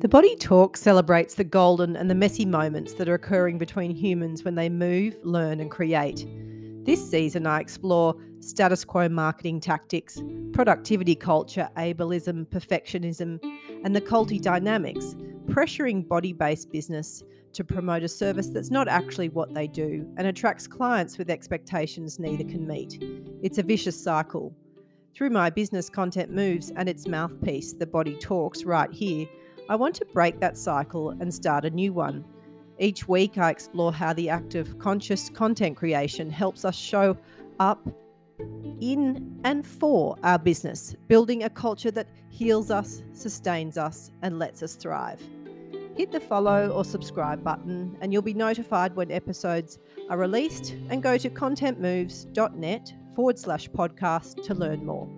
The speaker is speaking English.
The Body Talk celebrates the golden and the messy moments that are occurring between humans when they move, learn, and create. This season, I explore status quo marketing tactics, productivity culture, ableism, perfectionism, and the culty dynamics, pressuring body based business to promote a service that's not actually what they do and attracts clients with expectations neither can meet. It's a vicious cycle. Through my business content moves and its mouthpiece, The Body Talks, right here, I want to break that cycle and start a new one. Each week, I explore how the act of conscious content creation helps us show up in and for our business, building a culture that heals us, sustains us, and lets us thrive. Hit the follow or subscribe button, and you'll be notified when episodes are released. And go to contentmoves.net forward slash podcast to learn more.